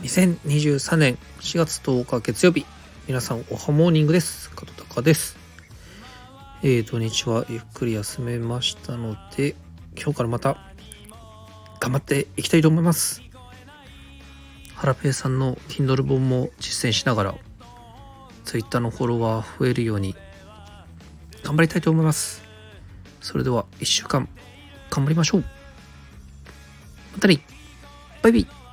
2023年4月10日月曜日皆さんおはモーニングです。加藤隆です。えー土日はゆっくり休めましたので今日からまた頑張っていきたいと思います。ハラペイさんの Kindle 本も実践しながら Twitter のフォロワー増えるように頑張りたいと思います。それでは1週間頑張りましょう。またね。バイビー。